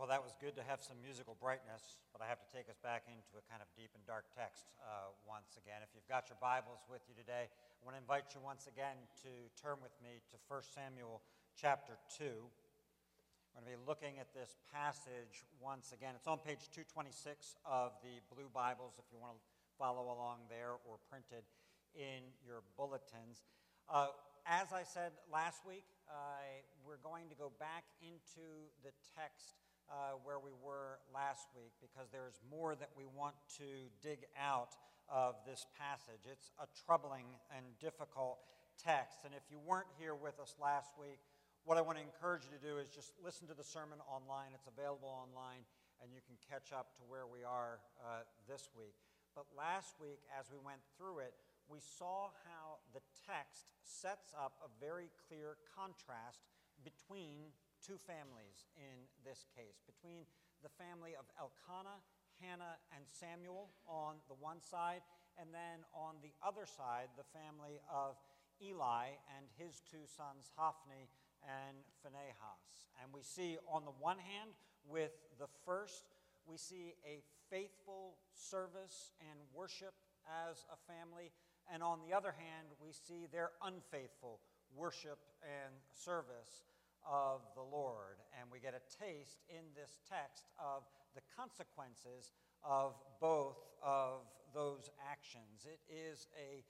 Well, that was good to have some musical brightness, but I have to take us back into a kind of deep and dark text uh, once again. If you've got your Bibles with you today, I want to invite you once again to turn with me to 1 Samuel chapter 2. We're going to be looking at this passage once again. It's on page 226 of the Blue Bibles if you want to follow along there or printed in your bulletins. Uh, as I said last week, uh, we're going to go back into the text uh, where we were last week because there's more that we want to dig out of this passage. It's a troubling and difficult text. And if you weren't here with us last week, what I want to encourage you to do is just listen to the sermon online. It's available online, and you can catch up to where we are uh, this week. But last week, as we went through it, we saw how the text sets up a very clear contrast between two families in this case between the family of Elkanah, Hannah, and Samuel on the one side, and then on the other side, the family of Eli and his two sons, Hophni and Phinehas. And we see on the one hand, with the first, we see a faithful service and worship as a family. And on the other hand, we see their unfaithful worship and service of the Lord. And we get a taste in this text of the consequences of both of those actions. It is a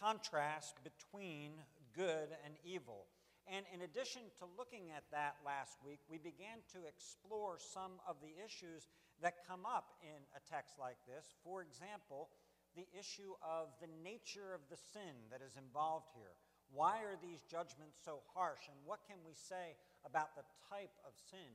contrast between good and evil. And in addition to looking at that last week, we began to explore some of the issues that come up in a text like this. For example, the issue of the nature of the sin that is involved here. Why are these judgments so harsh? And what can we say about the type of sin?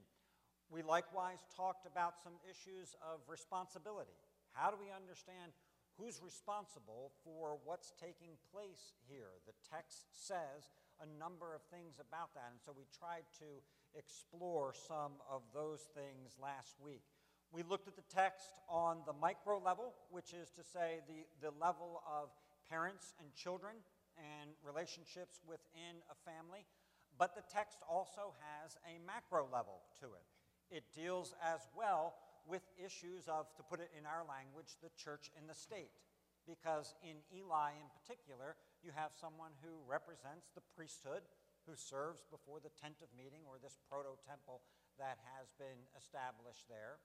We likewise talked about some issues of responsibility. How do we understand who's responsible for what's taking place here? The text says a number of things about that, and so we tried to explore some of those things last week. We looked at the text on the micro level, which is to say the, the level of parents and children and relationships within a family, but the text also has a macro level to it. It deals as well with issues of, to put it in our language, the church and the state. Because in Eli in particular, you have someone who represents the priesthood, who serves before the tent of meeting or this proto temple that has been established there.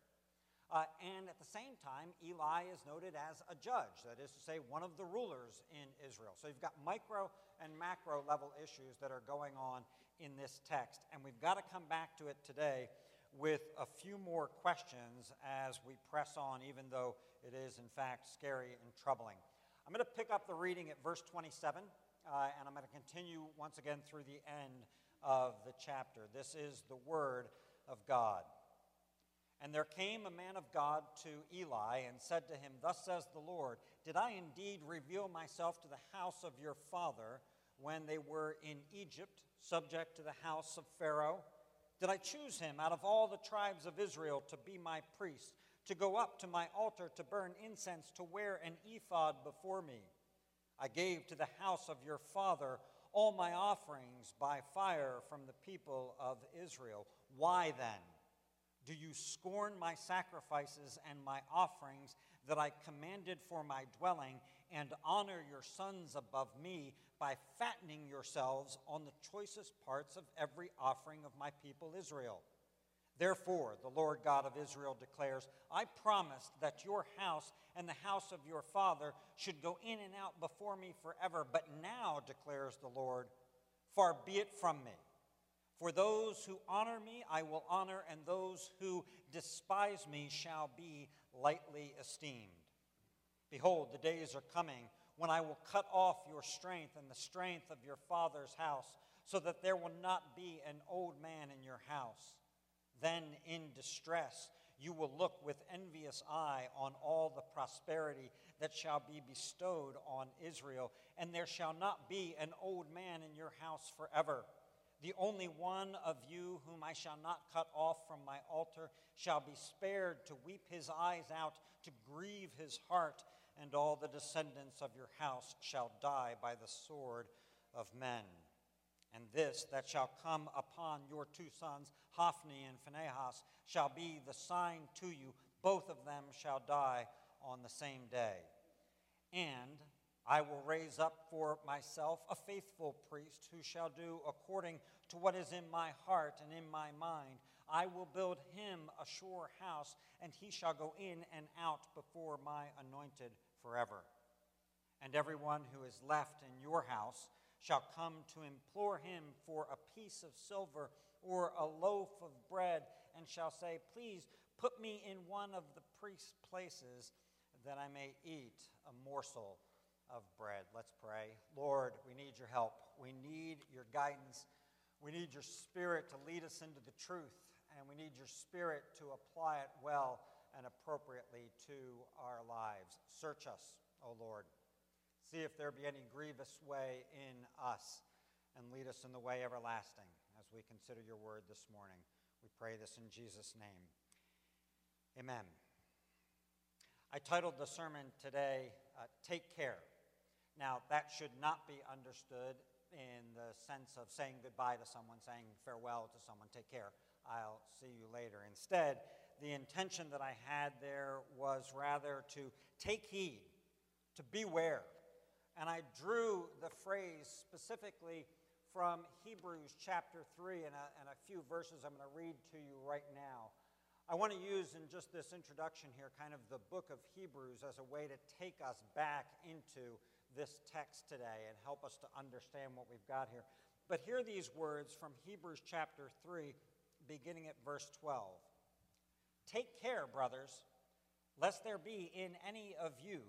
Uh, and at the same time, Eli is noted as a judge, that is to say, one of the rulers in Israel. So you've got micro and macro level issues that are going on in this text. And we've got to come back to it today with a few more questions as we press on, even though it is, in fact, scary and troubling. I'm going to pick up the reading at verse 27, uh, and I'm going to continue once again through the end of the chapter. This is the Word of God. And there came a man of God to Eli and said to him, Thus says the Lord, Did I indeed reveal myself to the house of your father when they were in Egypt, subject to the house of Pharaoh? Did I choose him out of all the tribes of Israel to be my priest, to go up to my altar to burn incense, to wear an ephod before me? I gave to the house of your father all my offerings by fire from the people of Israel. Why then? Do you scorn my sacrifices and my offerings that I commanded for my dwelling, and honor your sons above me by fattening yourselves on the choicest parts of every offering of my people Israel? Therefore, the Lord God of Israel declares, I promised that your house and the house of your father should go in and out before me forever. But now, declares the Lord, far be it from me. For those who honor me, I will honor, and those who despise me shall be lightly esteemed. Behold, the days are coming when I will cut off your strength and the strength of your father's house, so that there will not be an old man in your house. Then, in distress, you will look with envious eye on all the prosperity that shall be bestowed on Israel, and there shall not be an old man in your house forever. The only one of you whom I shall not cut off from my altar shall be spared to weep his eyes out, to grieve his heart, and all the descendants of your house shall die by the sword of men. And this that shall come upon your two sons, Hophni and Phinehas, shall be the sign to you. Both of them shall die on the same day. And I will raise up for myself a faithful priest who shall do according to what is in my heart and in my mind. I will build him a sure house, and he shall go in and out before my anointed forever. And everyone who is left in your house, shall come to implore him for a piece of silver or a loaf of bread, and shall say, Please put me in one of the priest's places that I may eat a morsel of bread. Let's pray. Lord, we need your help. We need your guidance. We need your spirit to lead us into the truth, and we need your spirit to apply it well and appropriately to our lives. Search us, O Lord. See if there be any grievous way in us, and lead us in the way everlasting as we consider your word this morning. We pray this in Jesus' name. Amen. I titled the sermon today, uh, Take Care. Now, that should not be understood in the sense of saying goodbye to someone, saying farewell to someone, take care, I'll see you later. Instead, the intention that I had there was rather to take heed, to beware, and I drew the phrase specifically from Hebrews chapter 3 and a, and a few verses I'm going to read to you right now. I want to use in just this introduction here kind of the book of Hebrews as a way to take us back into this text today and help us to understand what we've got here. But hear these words from Hebrews chapter 3, beginning at verse 12. Take care, brothers, lest there be in any of you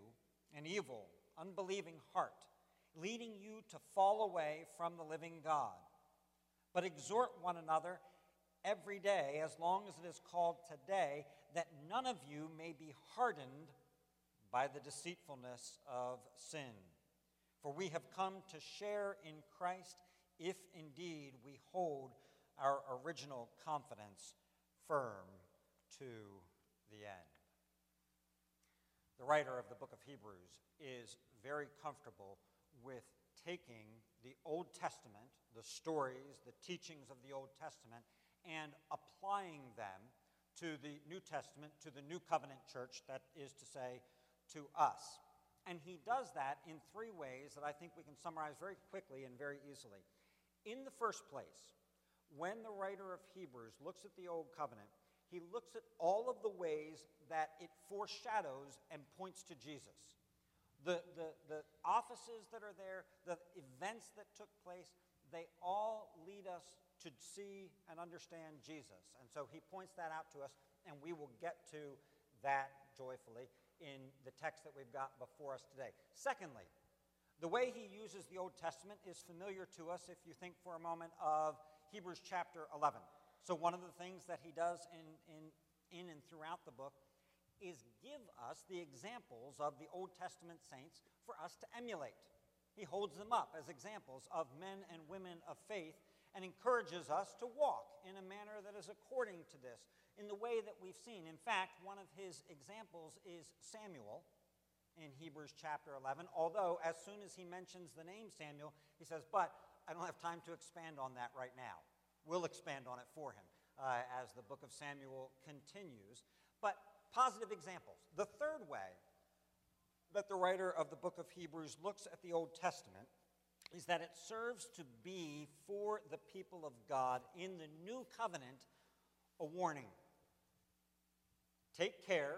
an evil unbelieving heart, leading you to fall away from the living God. But exhort one another every day, as long as it is called today, that none of you may be hardened by the deceitfulness of sin. For we have come to share in Christ if indeed we hold our original confidence firm to the end. The writer of the book of Hebrews is very comfortable with taking the Old Testament, the stories, the teachings of the Old Testament, and applying them to the New Testament, to the New Covenant church, that is to say, to us. And he does that in three ways that I think we can summarize very quickly and very easily. In the first place, when the writer of Hebrews looks at the Old Covenant, he looks at all of the ways that it foreshadows and points to Jesus the, the, the offices that are there, the events that took place, they all lead us to see and understand Jesus. And so he points that out to us, and we will get to that joyfully in the text that we've got before us today. Secondly, the way he uses the Old Testament is familiar to us if you think for a moment of Hebrews chapter 11. So, one of the things that he does in, in, in and throughout the book is give us the examples of the Old Testament saints for us to emulate. He holds them up as examples of men and women of faith and encourages us to walk in a manner that is according to this, in the way that we've seen. In fact, one of his examples is Samuel in Hebrews chapter 11, although as soon as he mentions the name Samuel, he says, But I don't have time to expand on that right now. We'll expand on it for him uh, as the book of Samuel continues. But positive examples. The third way that the writer of the book of Hebrews looks at the Old Testament is that it serves to be for the people of God in the new covenant a warning. Take care,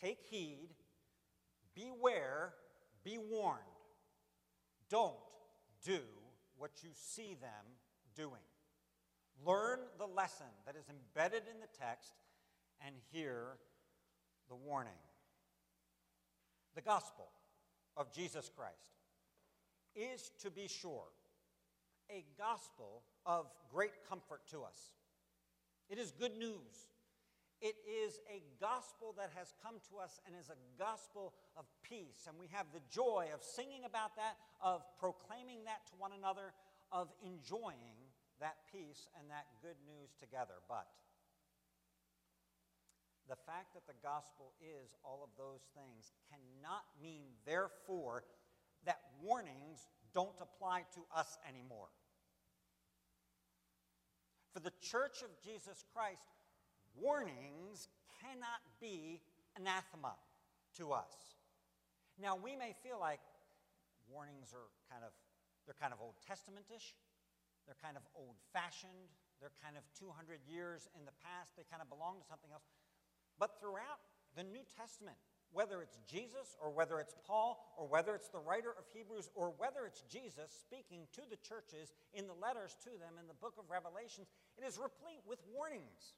take heed, beware, be warned. Don't do what you see them doing. Learn the lesson that is embedded in the text and hear the warning. The gospel of Jesus Christ is, to be sure, a gospel of great comfort to us. It is good news. It is a gospel that has come to us and is a gospel of peace. And we have the joy of singing about that, of proclaiming that to one another, of enjoying that peace and that good news together. But the fact that the gospel is all of those things cannot mean, therefore, that warnings don't apply to us anymore. For the church of Jesus Christ, warnings cannot be anathema to us. Now, we may feel like warnings are kind of, they're kind of Old Testamentish, they're kind of old fashioned, they're kind of 200 years in the past, they kind of belong to something else. But throughout the New Testament, whether it's Jesus or whether it's Paul or whether it's the writer of Hebrews or whether it's Jesus speaking to the churches in the letters to them in the book of Revelations, it is replete with warnings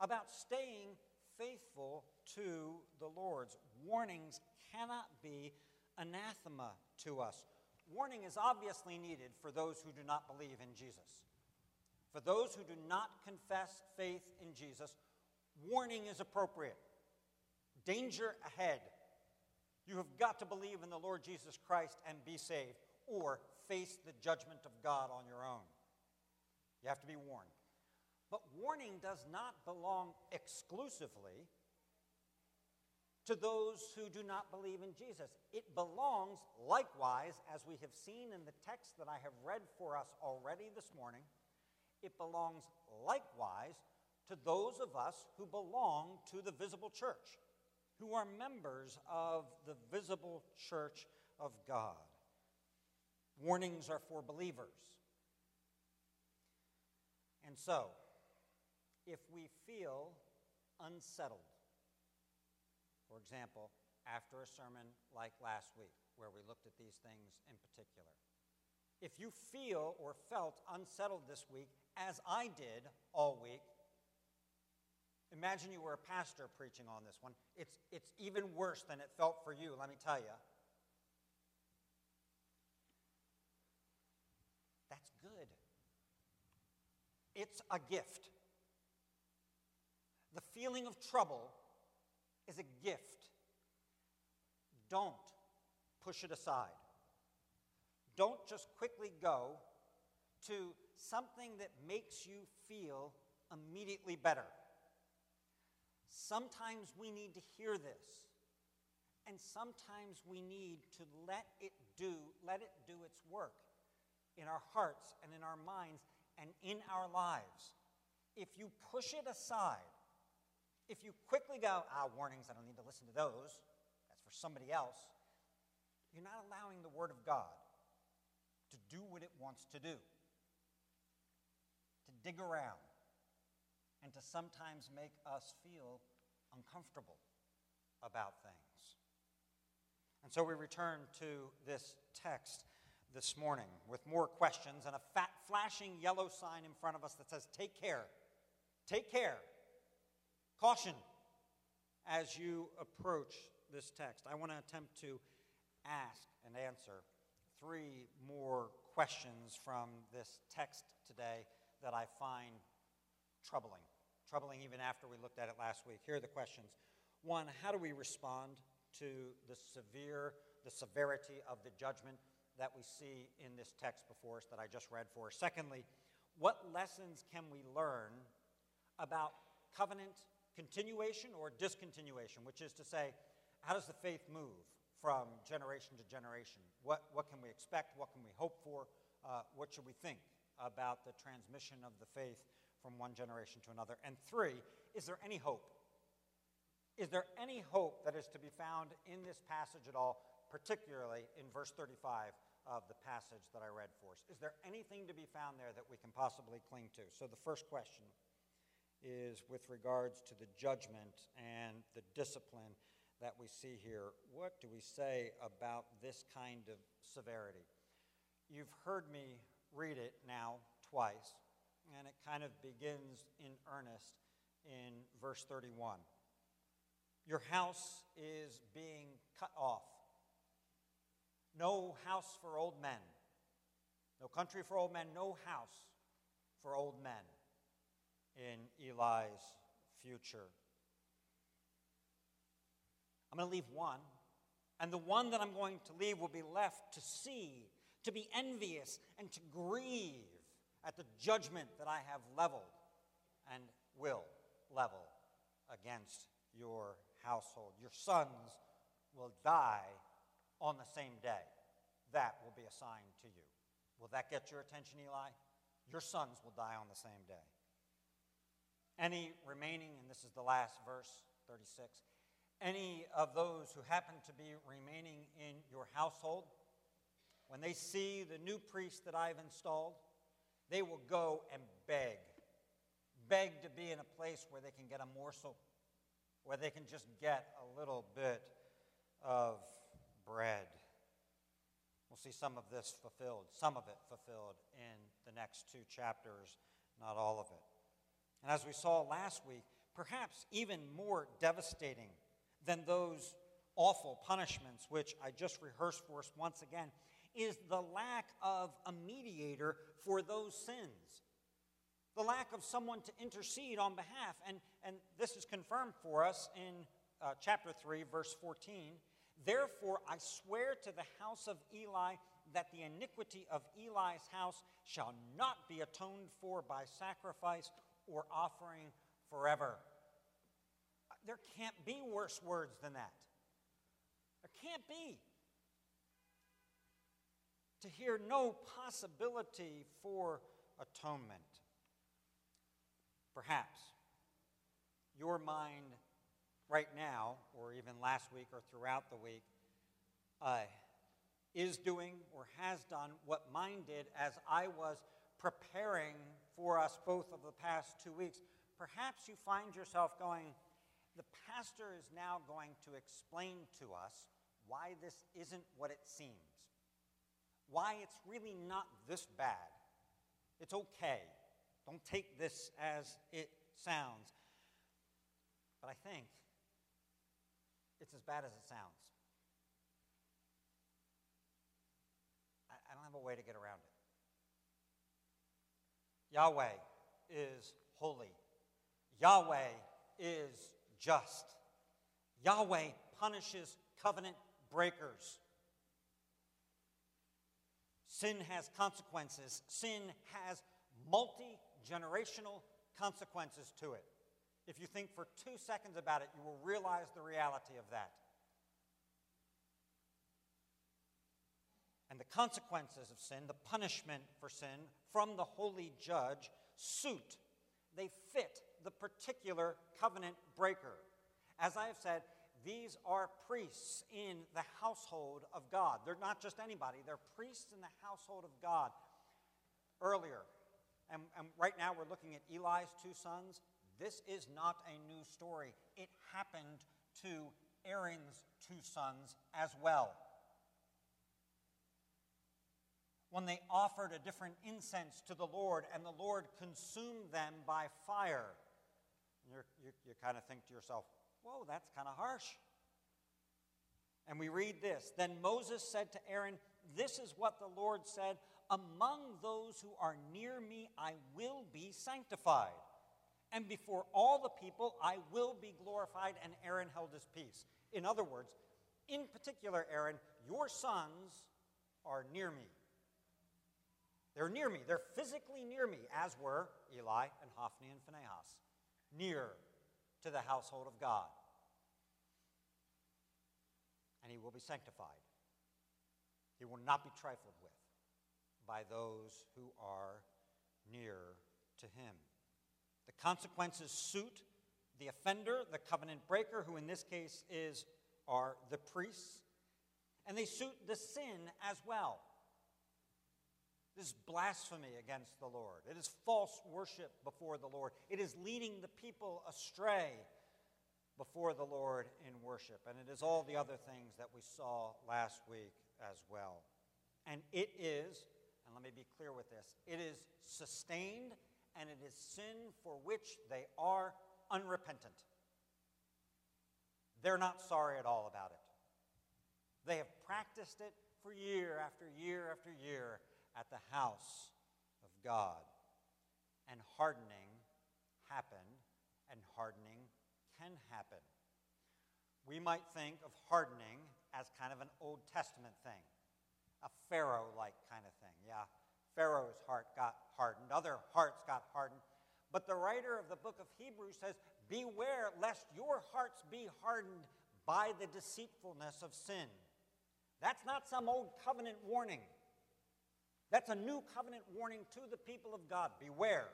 about staying faithful to the Lord's. Warnings cannot be anathema to us. Warning is obviously needed for those who do not believe in Jesus. For those who do not confess faith in Jesus, warning is appropriate. Danger ahead. You have got to believe in the Lord Jesus Christ and be saved, or face the judgment of God on your own. You have to be warned. But warning does not belong exclusively to those who do not believe in Jesus. It belongs, likewise, as we have seen in the text that I have read for us already this morning, it belongs likewise to those of us who belong to the visible church, who are members of the visible church of God. Warnings are for believers. And so, if we feel unsettled, for example, after a sermon like last week, where we looked at these things in particular, if you feel or felt unsettled this week, as I did all week, imagine you were a pastor preaching on this one. It's, it's even worse than it felt for you, let me tell you. That's good. It's a gift. The feeling of trouble is a gift. Don't push it aside. Don't just quickly go to something that makes you feel immediately better. Sometimes we need to hear this. And sometimes we need to let it do, let it do its work in our hearts and in our minds and in our lives. If you push it aside, if you quickly go, ah, warnings, I don't need to listen to those, that's for somebody else, you're not allowing the Word of God to do what it wants to do, to dig around, and to sometimes make us feel uncomfortable about things. And so we return to this text this morning with more questions and a fat, flashing yellow sign in front of us that says, Take care. Take care. Caution as you approach this text. I want to attempt to ask and answer three more questions from this text today that I find troubling. Troubling even after we looked at it last week. Here are the questions. One, how do we respond to the severe, the severity of the judgment that we see in this text before us that I just read for us? Secondly, what lessons can we learn about covenant continuation or discontinuation, which is to say, how does the faith move from generation to generation? What, what can we expect? What can we hope for? Uh, what should we think about the transmission of the faith from one generation to another? And three, is there any hope? Is there any hope that is to be found in this passage at all, particularly in verse 35 of the passage that I read for us? Is there anything to be found there that we can possibly cling to? So the first question is with regards to the judgment and the discipline that we see here. What do we say about this kind of severity? You've heard me read it now twice, and it kind of begins in earnest in verse 31. Your house is being cut off. No house for old men. No country for old men, no house for old men in Eli's future. I'm going to leave one, and the one that I'm going to leave will be left to see, to be envious, and to grieve at the judgment that I have leveled and will level against your household. Your sons will die on the same day. That will be a sign to you. Will that get your attention, Eli? your sons will die on the same day. Any remaining, and this is the last verse, 36, any of those who happen to be remaining in your household, when they see the new priest that I've installed, they will go and beg. Beg to be in a place where they can get a morsel, where they can just get a little bit of bread. We'll see some of this fulfilled, some of it fulfilled in the next two chapters, not all of it. And as we saw last week, perhaps even more devastating than those awful punishments, which I just rehearsed for us once again, is the lack of a mediator for those sins. The lack of someone to intercede on behalf. And, and this is confirmed for us in uh, chapter 3, verse 14. Therefore, I swear to the house of Eli that the iniquity of Eli's house shall not be atoned for by sacrifice or offering forever. There can't be worse words than that. There can't be. To hear no possibility for atonement. Perhaps your mind right now, or even last week or throughout the week, uh, is doing or has done what mine did as I was preparing for us both of the past two weeks. Perhaps you find yourself going, the pastor is now going to explain to us why this isn't what it seems, why it's really not this bad. It's okay. Don't take this as it sounds. But I think it's as bad as it sounds. I, I don't have a way to get around it. Yahweh is holy. Yahweh is just. Yahweh punishes covenant breakers. Sin has consequences. Sin has multi generational consequences to it. If you think for two seconds about it, you will realize the reality of that. And the consequences of sin, the punishment for sin from the holy judge, suit, they fit the particular covenant breaker. As I have said, these are priests in the household of God. They're not just anybody, they're priests in the household of God. Earlier, and, and right now we're looking at Eli's two sons. This is not a new story. It happened to Aaron's two sons as well. When they offered a different incense to the Lord, and the Lord consumed them by fire. you you, you kind of think to yourself, whoa, that's kind of harsh. And we read this Then Moses said to Aaron, This is what the Lord said Among those who are near me, I will be sanctified and before all the people I will be glorified. And Aaron held his peace. In other words, in particular, Aaron, your sons are near me. They're near me. They're physically near me, as were Eli and Hophni and Phinehas, near to the household of God. And he will be sanctified. He will not be trifled with by those who are near to him. The consequences suit the offender, the covenant breaker, who in this case is are the priests, and they suit the sin as well. This is blasphemy against the Lord. It is false worship before the Lord. It is leading the people astray before the Lord in worship. And it is all the other things that we saw last week as well. And it is, and let me be clear with this, it is sustained and it is sin for which they are unrepentant. They're not sorry at all about it. They have practiced it for year after year after year at the house of God. And hardening happened, and hardening can happen. We might think of hardening as kind of an Old Testament thing, a Pharaoh like kind of thing. Yeah, Pharaoh's heart got hardened, other hearts got hardened. But the writer of the book of Hebrews says, Beware lest your hearts be hardened by the deceitfulness of sin. That's not some old covenant warning. That's a new covenant warning to the people of God. Beware,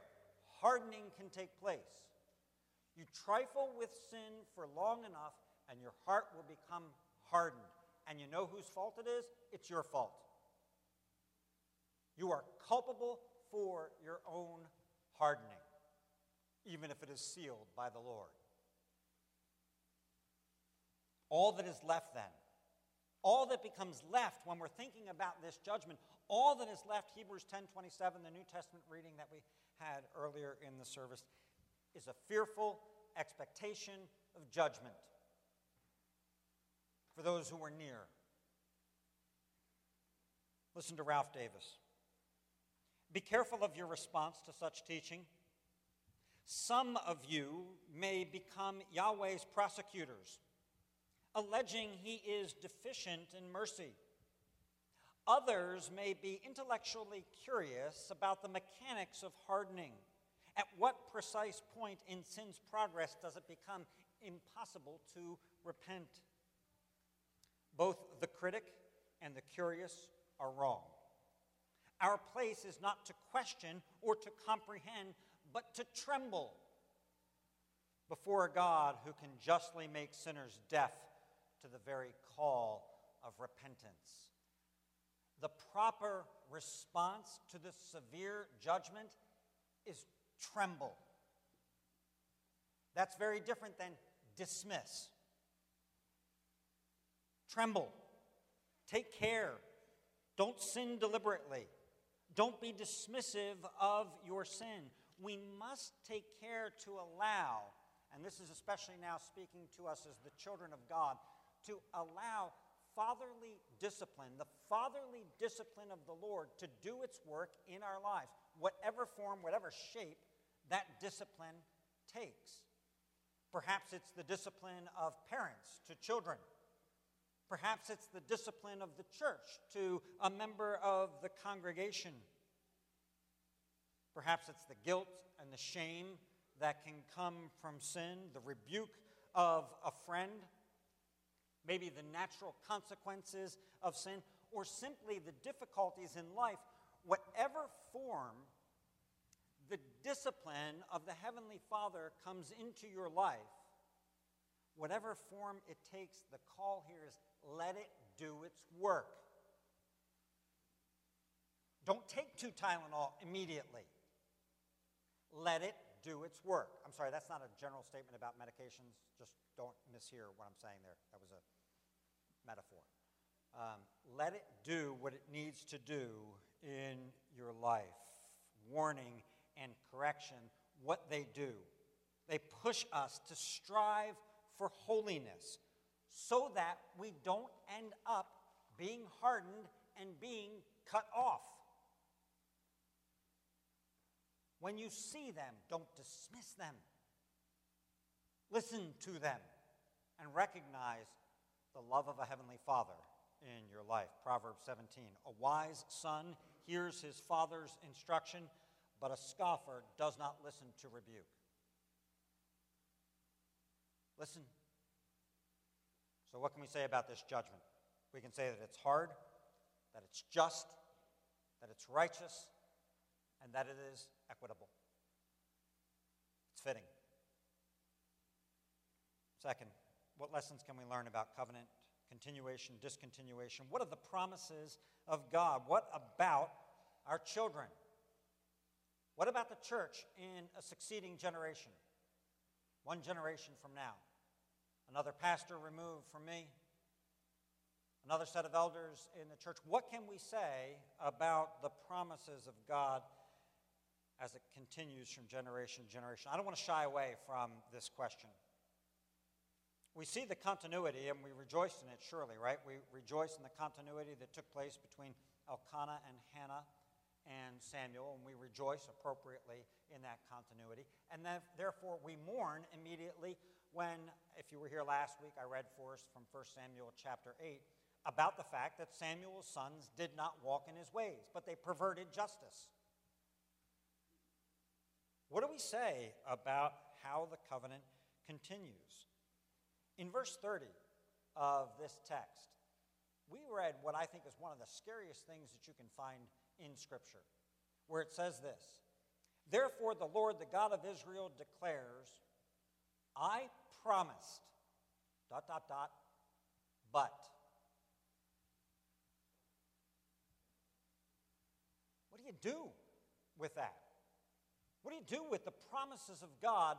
hardening can take place. You trifle with sin for long enough, and your heart will become hardened. And you know whose fault it is? It's your fault. You are culpable for your own hardening, even if it is sealed by the Lord. All that is left then, all that becomes left when we're thinking about this judgment, all that is left, Hebrews 10 27, the New Testament reading that we had earlier in the service, is a fearful expectation of judgment for those who were near. Listen to Ralph Davis. Be careful of your response to such teaching. Some of you may become Yahweh's prosecutors, alleging he is deficient in mercy. Others may be intellectually curious about the mechanics of hardening. At what precise point in sin's progress does it become impossible to repent? Both the critic and the curious are wrong. Our place is not to question or to comprehend, but to tremble before a God who can justly make sinners deaf to the very call of repentance. The proper response to this severe judgment is tremble. That's very different than dismiss. Tremble. Take care. Don't sin deliberately. Don't be dismissive of your sin. We must take care to allow, and this is especially now speaking to us as the children of God, to allow fatherly discipline, the fatherly discipline of the Lord, to do its work in our lives, whatever form, whatever shape that discipline takes. Perhaps it's the discipline of parents to children. Perhaps it's the discipline of the church to a member of the congregation. Perhaps it's the guilt and the shame that can come from sin, the rebuke of a friend, maybe the natural consequences of sin, or simply the difficulties in life. Whatever form the discipline of the Heavenly Father comes into your life, whatever form it takes, the call here is let it do its work. Don't take two Tylenol immediately. Let it do its work. I'm sorry, that's not a general statement about medications. Just don't mishear what I'm saying there. That was a metaphor. Um, let it do what it needs to do in your life. Warning and correction, what they do. They push us to strive for holiness so that we don't end up being hardened and being cut off. When you see them, don't dismiss them. Listen to them and recognize the love of a heavenly Father in your life. Proverbs 17. A wise son hears his father's instruction but a scoffer does not listen to rebuke. Listen. So, what can we say about this judgment? We can say that it's hard, that it's just, that it's righteous, and that it is equitable. It's fitting. Second, what lessons can we learn about covenant continuation, discontinuation? What are the promises of God? What about our children? What about the church in a succeeding generation? One generation from now. Another pastor removed from me. Another set of elders in the church. What can we say about the promises of God as it continues from generation to generation? I don't want to shy away from this question. We see the continuity and we rejoice in it, surely, right? We rejoice in the continuity that took place between Elkanah and Hannah and Samuel, and we rejoice appropriately in that continuity. And then, therefore, we mourn immediately when, if you were here last week, I read for us from 1 Samuel chapter 8 about the fact that Samuel's sons did not walk in his ways, but they perverted justice. What do we say about how the covenant continues? In verse 30 of this text, we read what I think is one of the scariest things that you can find in Scripture where it says this Therefore, the Lord, the God of Israel, declares, I promised, dot, dot, dot, but. What do you do with that? What do you do with the promises of God,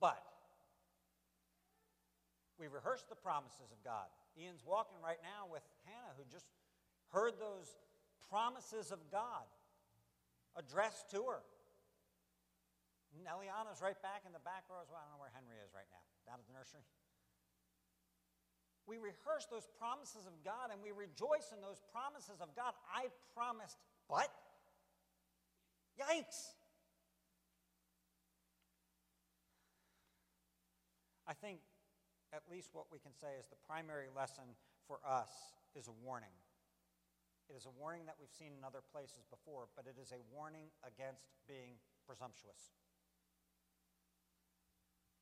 but? We rehearse the promises of God. Ian's walking right now with Hannah, who just heard those promises of God addressed to her. And Eliana's right back in the back row as well. I don't know where Henry is right now, down at the nursery. We rehearse those promises of God and we rejoice in those promises of God. I promised, but yikes. I think at least what we can say is the primary lesson for us is a warning. It is a warning that we've seen in other places before, but it is a warning against being presumptuous.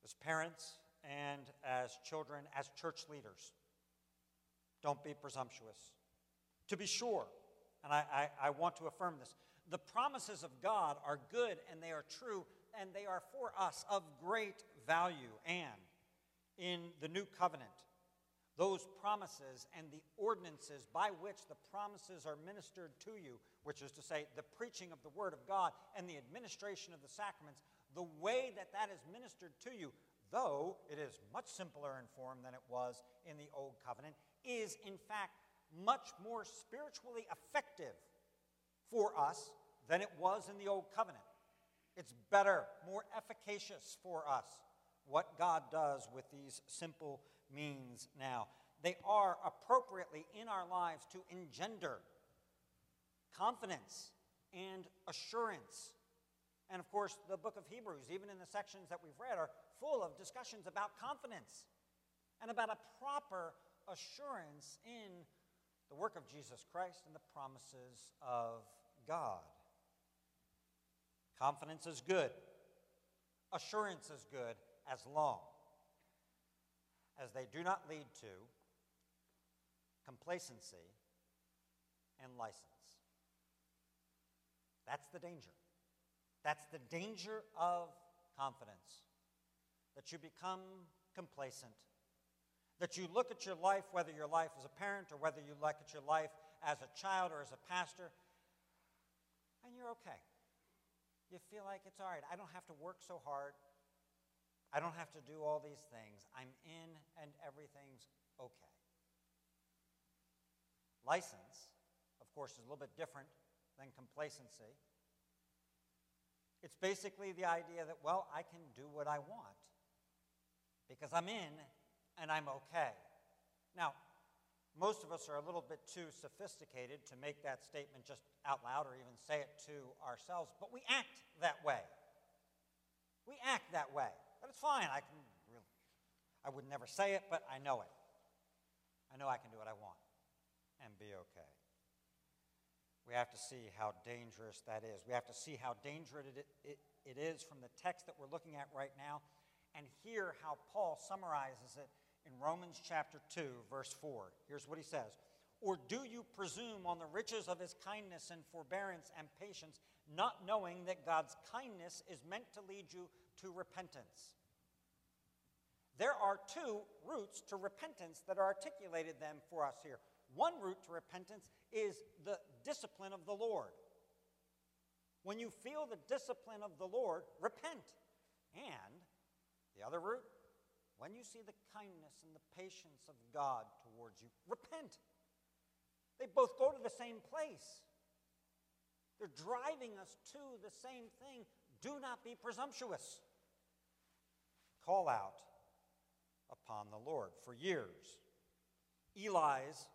As parents and as children, as church leaders, don't be presumptuous. To be sure, and I, I, I want to affirm this, the promises of God are good and they are true and they are for us of great value. And in the new covenant, those promises and the ordinances by which the promises are ministered to you, which is to say, the preaching of the Word of God and the administration of the sacraments, the way that that is ministered to you, though it is much simpler in form than it was in the Old Covenant, is in fact much more spiritually effective for us than it was in the Old Covenant. It's better, more efficacious for us what God does with these simple means now. They are appropriately in our lives to engender confidence and assurance. And of course, the book of Hebrews, even in the sections that we've read, are full of discussions about confidence and about a proper assurance in the work of Jesus Christ and the promises of God. Confidence is good, assurance is good, as long as they do not lead to complacency and license. That's the danger. That's the danger of confidence. That you become complacent. That you look at your life, whether your life as a parent or whether you look at your life as a child or as a pastor, and you're okay. You feel like it's all right. I don't have to work so hard. I don't have to do all these things. I'm in and everything's okay. License, of course, is a little bit different than complacency. It's basically the idea that, well, I can do what I want because I'm in and I'm okay. Now, most of us are a little bit too sophisticated to make that statement just out loud or even say it to ourselves, but we act that way. We act that way. But it's fine. I can really, I would never say it, but I know it. I know I can do what I want and be okay. We have to see how dangerous that is. We have to see how dangerous it, it, it is from the text that we're looking at right now and hear how Paul summarizes it in Romans chapter 2, verse 4. Here's what he says Or do you presume on the riches of his kindness and forbearance and patience, not knowing that God's kindness is meant to lead you to repentance. There are two routes to repentance that are articulated then for us here. One route to repentance is the discipline of the Lord. When you feel the discipline of the Lord, repent. And the other route, when you see the kindness and the patience of God towards you, repent. They both go to the same place. They're driving us to the same thing. Do not be presumptuous call out upon the Lord. For years, Eli's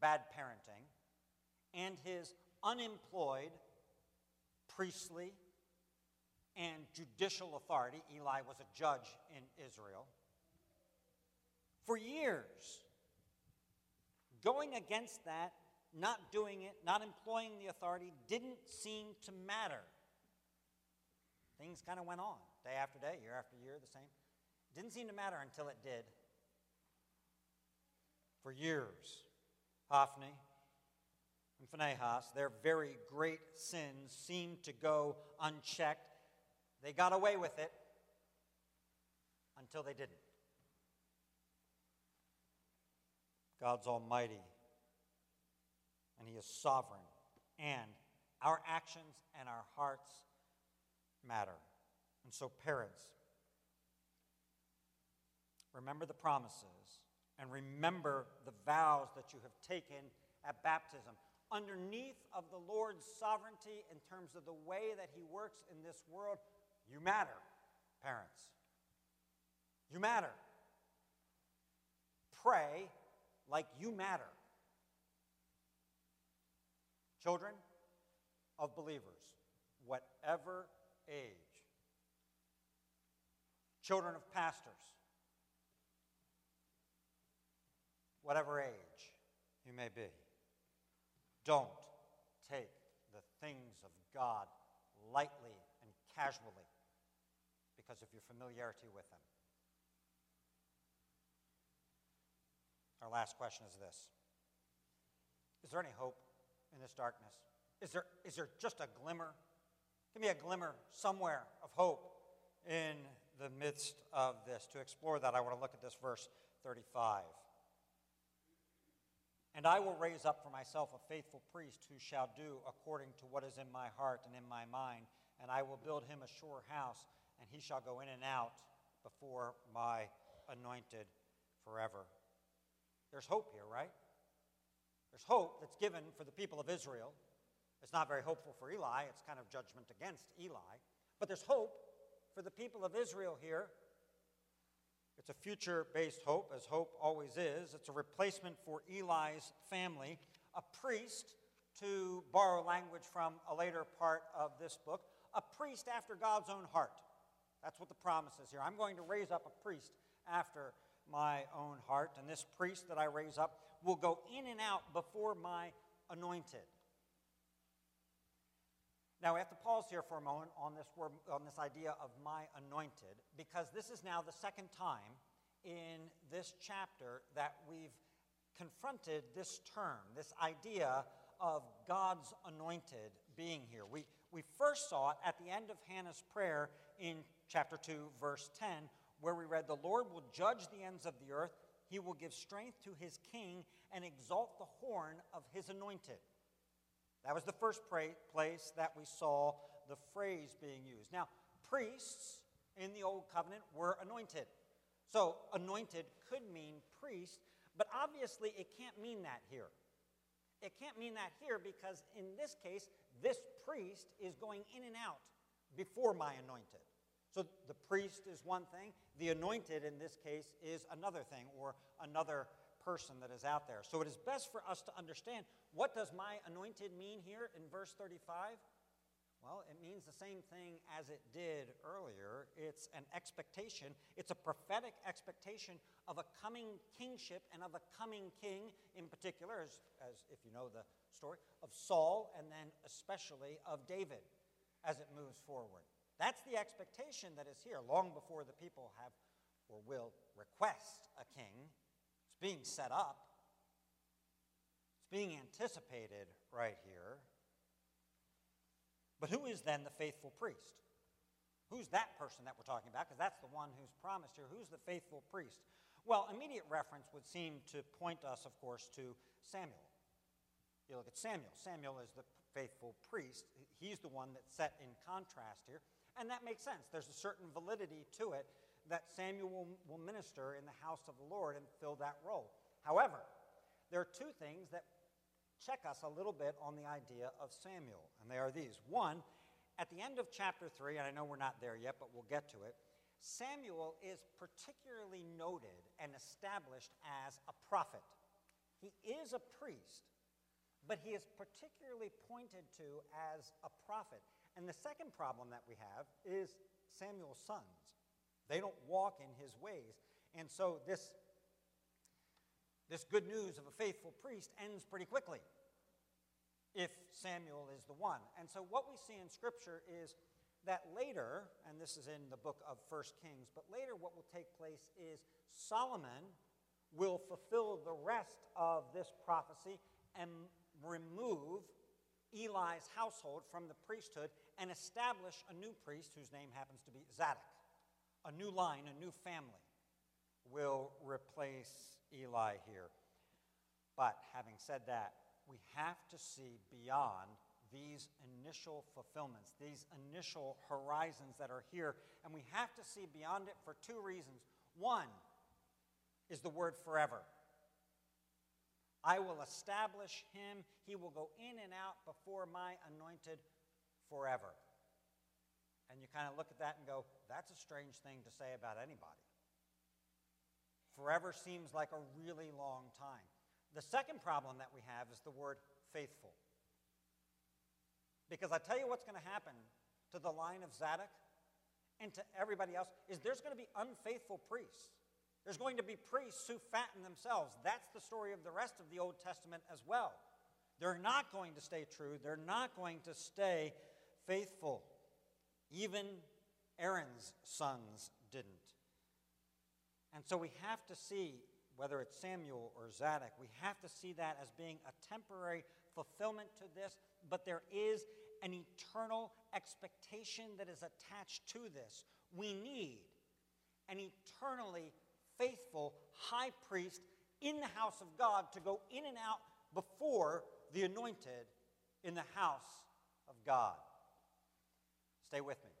bad parenting and his unemployed priestly and judicial authority, Eli was a judge in Israel, for years, going against that, not doing it, not employing the authority, didn't seem to matter. Things kind of went on day after day, year after year, the same. Didn't seem to matter until it did. For years, Hophni, and Phinehas, their very great sins seemed to go unchecked. They got away with it until they didn't. God's almighty, and He is sovereign, and our actions and our hearts matter. And so, parents, remember the promises and remember the vows that you have taken at baptism. Underneath of the Lord's sovereignty in terms of the way that He works in this world, you matter, parents. You matter. Pray like you matter. Children of believers, whatever age, children of pastors, whatever age you may be, don't take the things of God lightly and casually because of your familiarity with them. Our last question is this Is there any hope in this darkness? Is there, is there just a glimmer? Give me a glimmer somewhere of hope in the midst of this. To explore that, I want to look at this verse 35. And I will raise up for myself a faithful priest who shall do according to what is in my heart and in my mind, and I will build him a sure house, and he shall go in and out before my anointed forever. There's hope here, right? There's hope that's given for the people of Israel. It's not very hopeful for Eli, it's kind of judgment against Eli. But there's hope for the people of Israel here. It's a future based hope, as hope always is. It's a replacement for Eli's family, a priest, to borrow language from a later part of this book, a priest after God's own heart. That's what the promise is here. I'm going to raise up a priest after my own heart, and this priest that I raise up will go in and out before my anointed. Now we have to pause here for a moment on this word, on this idea of my anointed, because this is now the second time in this chapter that we've confronted this term, this idea of God's anointed being here. We, we first saw it at the end of Hannah's prayer in chapter 2, verse 10, where we read, The Lord will judge the ends of the earth, he will give strength to his king, and exalt the horn of his anointed. That was the first place that we saw the phrase being used. Now, priests in the Old Covenant were anointed. So, anointed could mean priest, but obviously it can't mean that here. It can't mean that here because in this case, this priest is going in and out before my anointed. So the priest is one thing, the anointed in this case is another thing or another person that is out there. So it is best for us to understand what does my anointed mean here in verse 35? Well, it means the same thing as it did earlier. It's an expectation, it's a prophetic expectation of a coming kingship and of a coming king, in particular, as, as if you know the story, of Saul and then especially of David as it moves forward. That's the expectation that is here long before the people have or will request a king. Being set up, it's being anticipated right here. But who is then the faithful priest? Who's that person that we're talking about? Because that's the one who's promised here. Who's the faithful priest? Well, immediate reference would seem to point us, of course, to Samuel. You look at Samuel. Samuel is the faithful priest. He's the one that's set in contrast here. And that makes sense. There's a certain validity to it that Samuel will, minister in the house of the Lord and fill that role. However, there are two things that check us a little bit on the idea of Samuel, and they are these. One, at the end of chapter 3, and I know we're not there yet, but we'll get to it, Samuel is particularly noted and established as a prophet. He is a priest, but he is particularly pointed to as a prophet. And the second problem that we have is Samuel's sons. They don't walk in his ways. And so this, this good news of a faithful priest ends pretty quickly if Samuel is the one. And so what we see in Scripture is that later, and this is in the book of First Kings, but later what will take place is Solomon will fulfill the rest of this prophecy and remove Eli's household from the priesthood and establish a new priest whose name happens to be Zadok. A new line, a new family will replace Eli here. But having said that, we have to see beyond these initial fulfillments, these initial horizons that are here, and we have to see beyond it for two reasons. One is the word forever. I will establish him. He will go in and out before my anointed forever. And you kind of look at that and go, that's a strange thing to say about anybody. Forever seems like a really long time. The second problem that we have is the word faithful. Because I tell you what's going to happen to the line of Zadok and to everybody else is there's going to be unfaithful priests. There's going to be priests who fatten themselves. That's the story of the rest of the Old Testament as well. They're not going to stay true, they're not going to stay faithful. Even Aaron's sons didn't. And so we have to see, whether it's Samuel or Zadok, we have to see that as being a temporary fulfillment to this, but there is an eternal expectation that is attached to this. We need an eternally faithful high priest in the house of God to go in and out before the anointed in the house of God. Stay with me.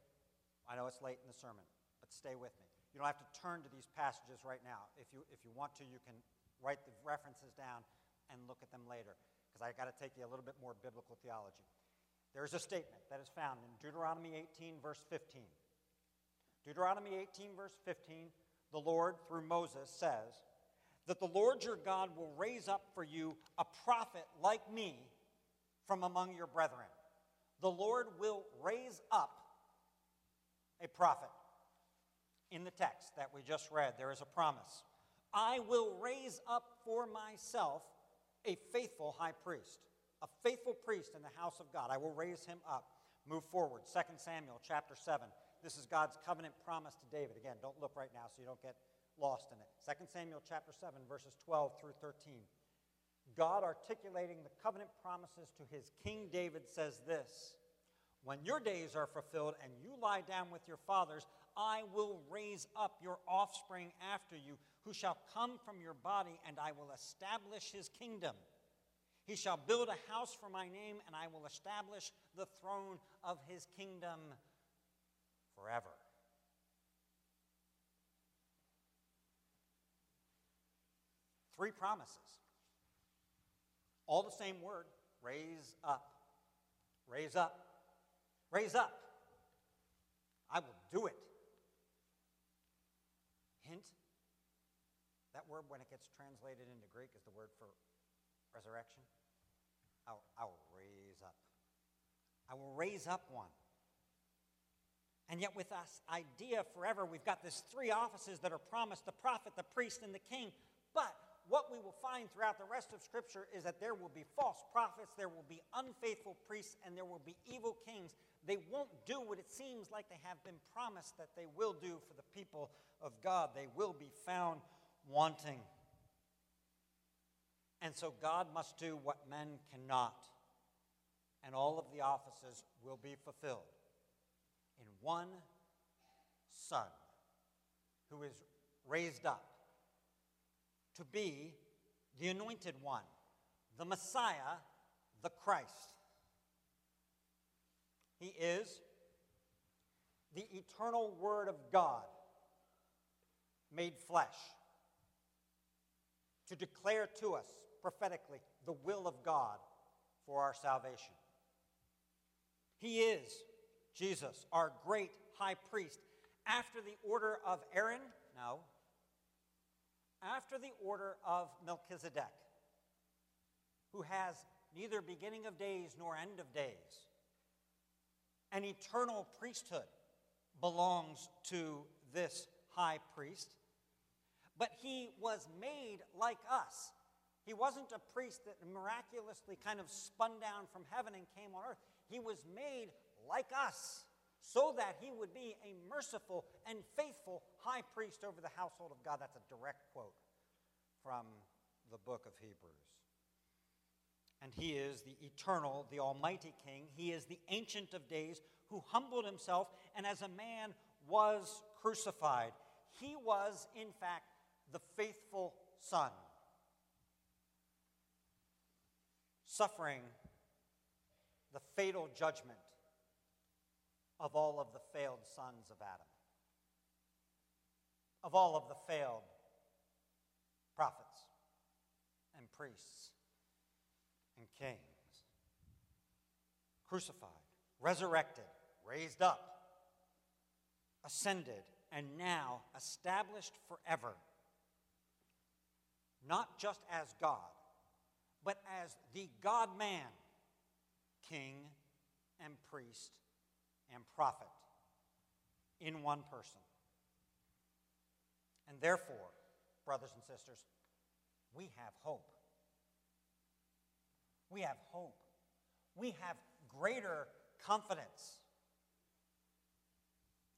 I know it's late in the sermon, but stay with me. You don't have to turn to these passages right now. If you, if you want to, you can write the references down and look at them later, because I've got to take you a little bit more biblical theology. There's a statement that is found in Deuteronomy 18, verse 15. Deuteronomy 18, verse 15 the Lord, through Moses, says that the Lord your God will raise up for you a prophet like me from among your brethren. The Lord will raise up a prophet. In the text that we just read, there is a promise. I will raise up for myself a faithful high priest, a faithful priest in the house of God. I will raise him up. Move forward. 2 Samuel chapter 7. This is God's covenant promise to David. Again, don't look right now so you don't get lost in it. 2 Samuel chapter 7, verses 12 through 13. God articulating the covenant promises to his king David says this When your days are fulfilled and you lie down with your fathers, I will raise up your offspring after you, who shall come from your body, and I will establish his kingdom. He shall build a house for my name, and I will establish the throne of his kingdom forever. Three promises. All the same word raise up. Raise up. Raise up. I will do it. Hint that word, when it gets translated into Greek, is the word for resurrection. I'll, I'll raise up. I will raise up one. And yet, with this idea forever, we've got these three offices that are promised the prophet, the priest, and the king. But what we will find throughout the rest of Scripture is that there will be false prophets, there will be unfaithful priests, and there will be evil kings. They won't do what it seems like they have been promised that they will do for the people of God. They will be found wanting. And so God must do what men cannot, and all of the offices will be fulfilled in one Son who is raised up to be the anointed one, the Messiah, the Christ. He is the eternal Word of God made flesh to declare to us prophetically the will of God for our salvation. He is Jesus, our great high priest, after the order of Aaron? No. After the order of Melchizedek, who has neither beginning of days nor end of days. An eternal priesthood belongs to this high priest, but he was made like us. He wasn't a priest that miraculously kind of spun down from heaven and came on earth. He was made like us, so that he would be a merciful and faithful high priest over the household of God. That's a direct quote from the book of Hebrews. And he is the eternal, the almighty king. He is the ancient of days who humbled himself and as a man was crucified. He was, in fact, the faithful son, suffering the fatal judgment of all of the failed sons of Adam, of all of the failed prophets and priests and kings. Crucified, resurrected, raised up, ascended, and now established forever, not just as God, but as the God man, king and priest and prophet in one person. And therefore, brothers and sisters, we have hope. We have hope. We have greater confidence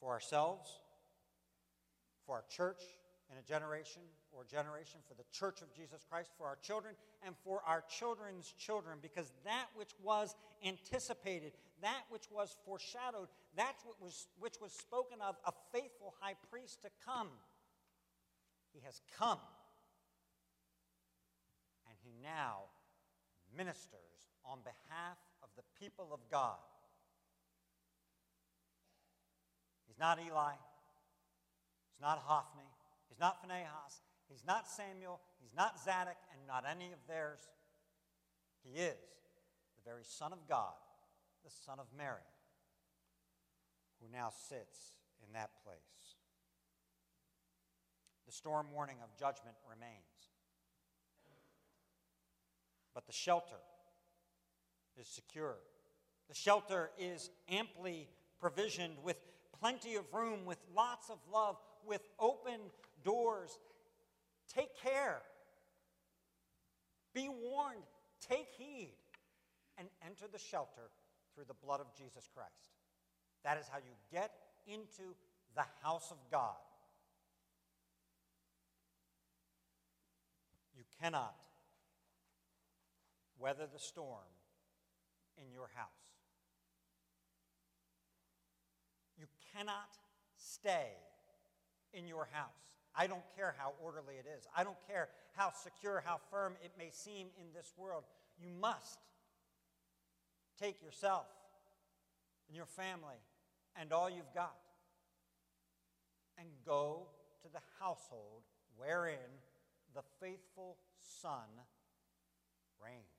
for ourselves, for our church in a generation or generation, for the church of Jesus Christ, for our children, and for our children's children, because that which was anticipated, that which was foreshadowed, that which was, which was spoken of, a faithful high priest to come, he has come. And he now ministers on behalf of the people of God. He's not Eli. He's not Hophni. He's not Phinehas. He's not Samuel. He's not Zadok and not any of theirs. He is the very Son of God, the Son of Mary, who now sits in that place. The storm warning of judgment remains. But the shelter is secure. The shelter is amply provisioned with plenty of room, with lots of love, with open doors. Take care. Be warned. Take heed. And enter the shelter through the blood of Jesus Christ. That is how you get into the house of God. You cannot weather the storm in your house. You cannot stay in your house. I don't care how orderly it is. I don't care how secure, how firm it may seem in this world. You must take yourself and your family and all you've got and go to the household wherein the faithful Son reigns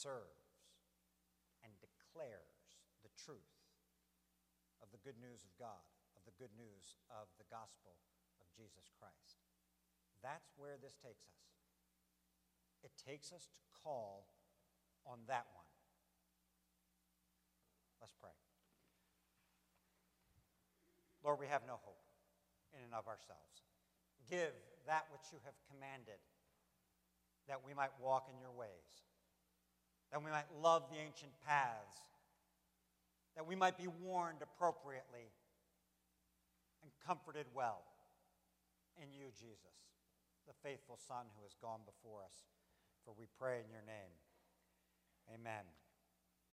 serves and declares the truth of the good news of God of the good news of the gospel of Jesus Christ. That's where this takes us. It takes us to call on that one. Let's pray. Lord, we have no hope in and of ourselves. Give that which you have commanded, that we might walk in your ways, that we might love the ancient paths, that we might be warned appropriately and comforted well in you, Jesus, the faithful Son who has gone before us. For we pray in your name. Amen.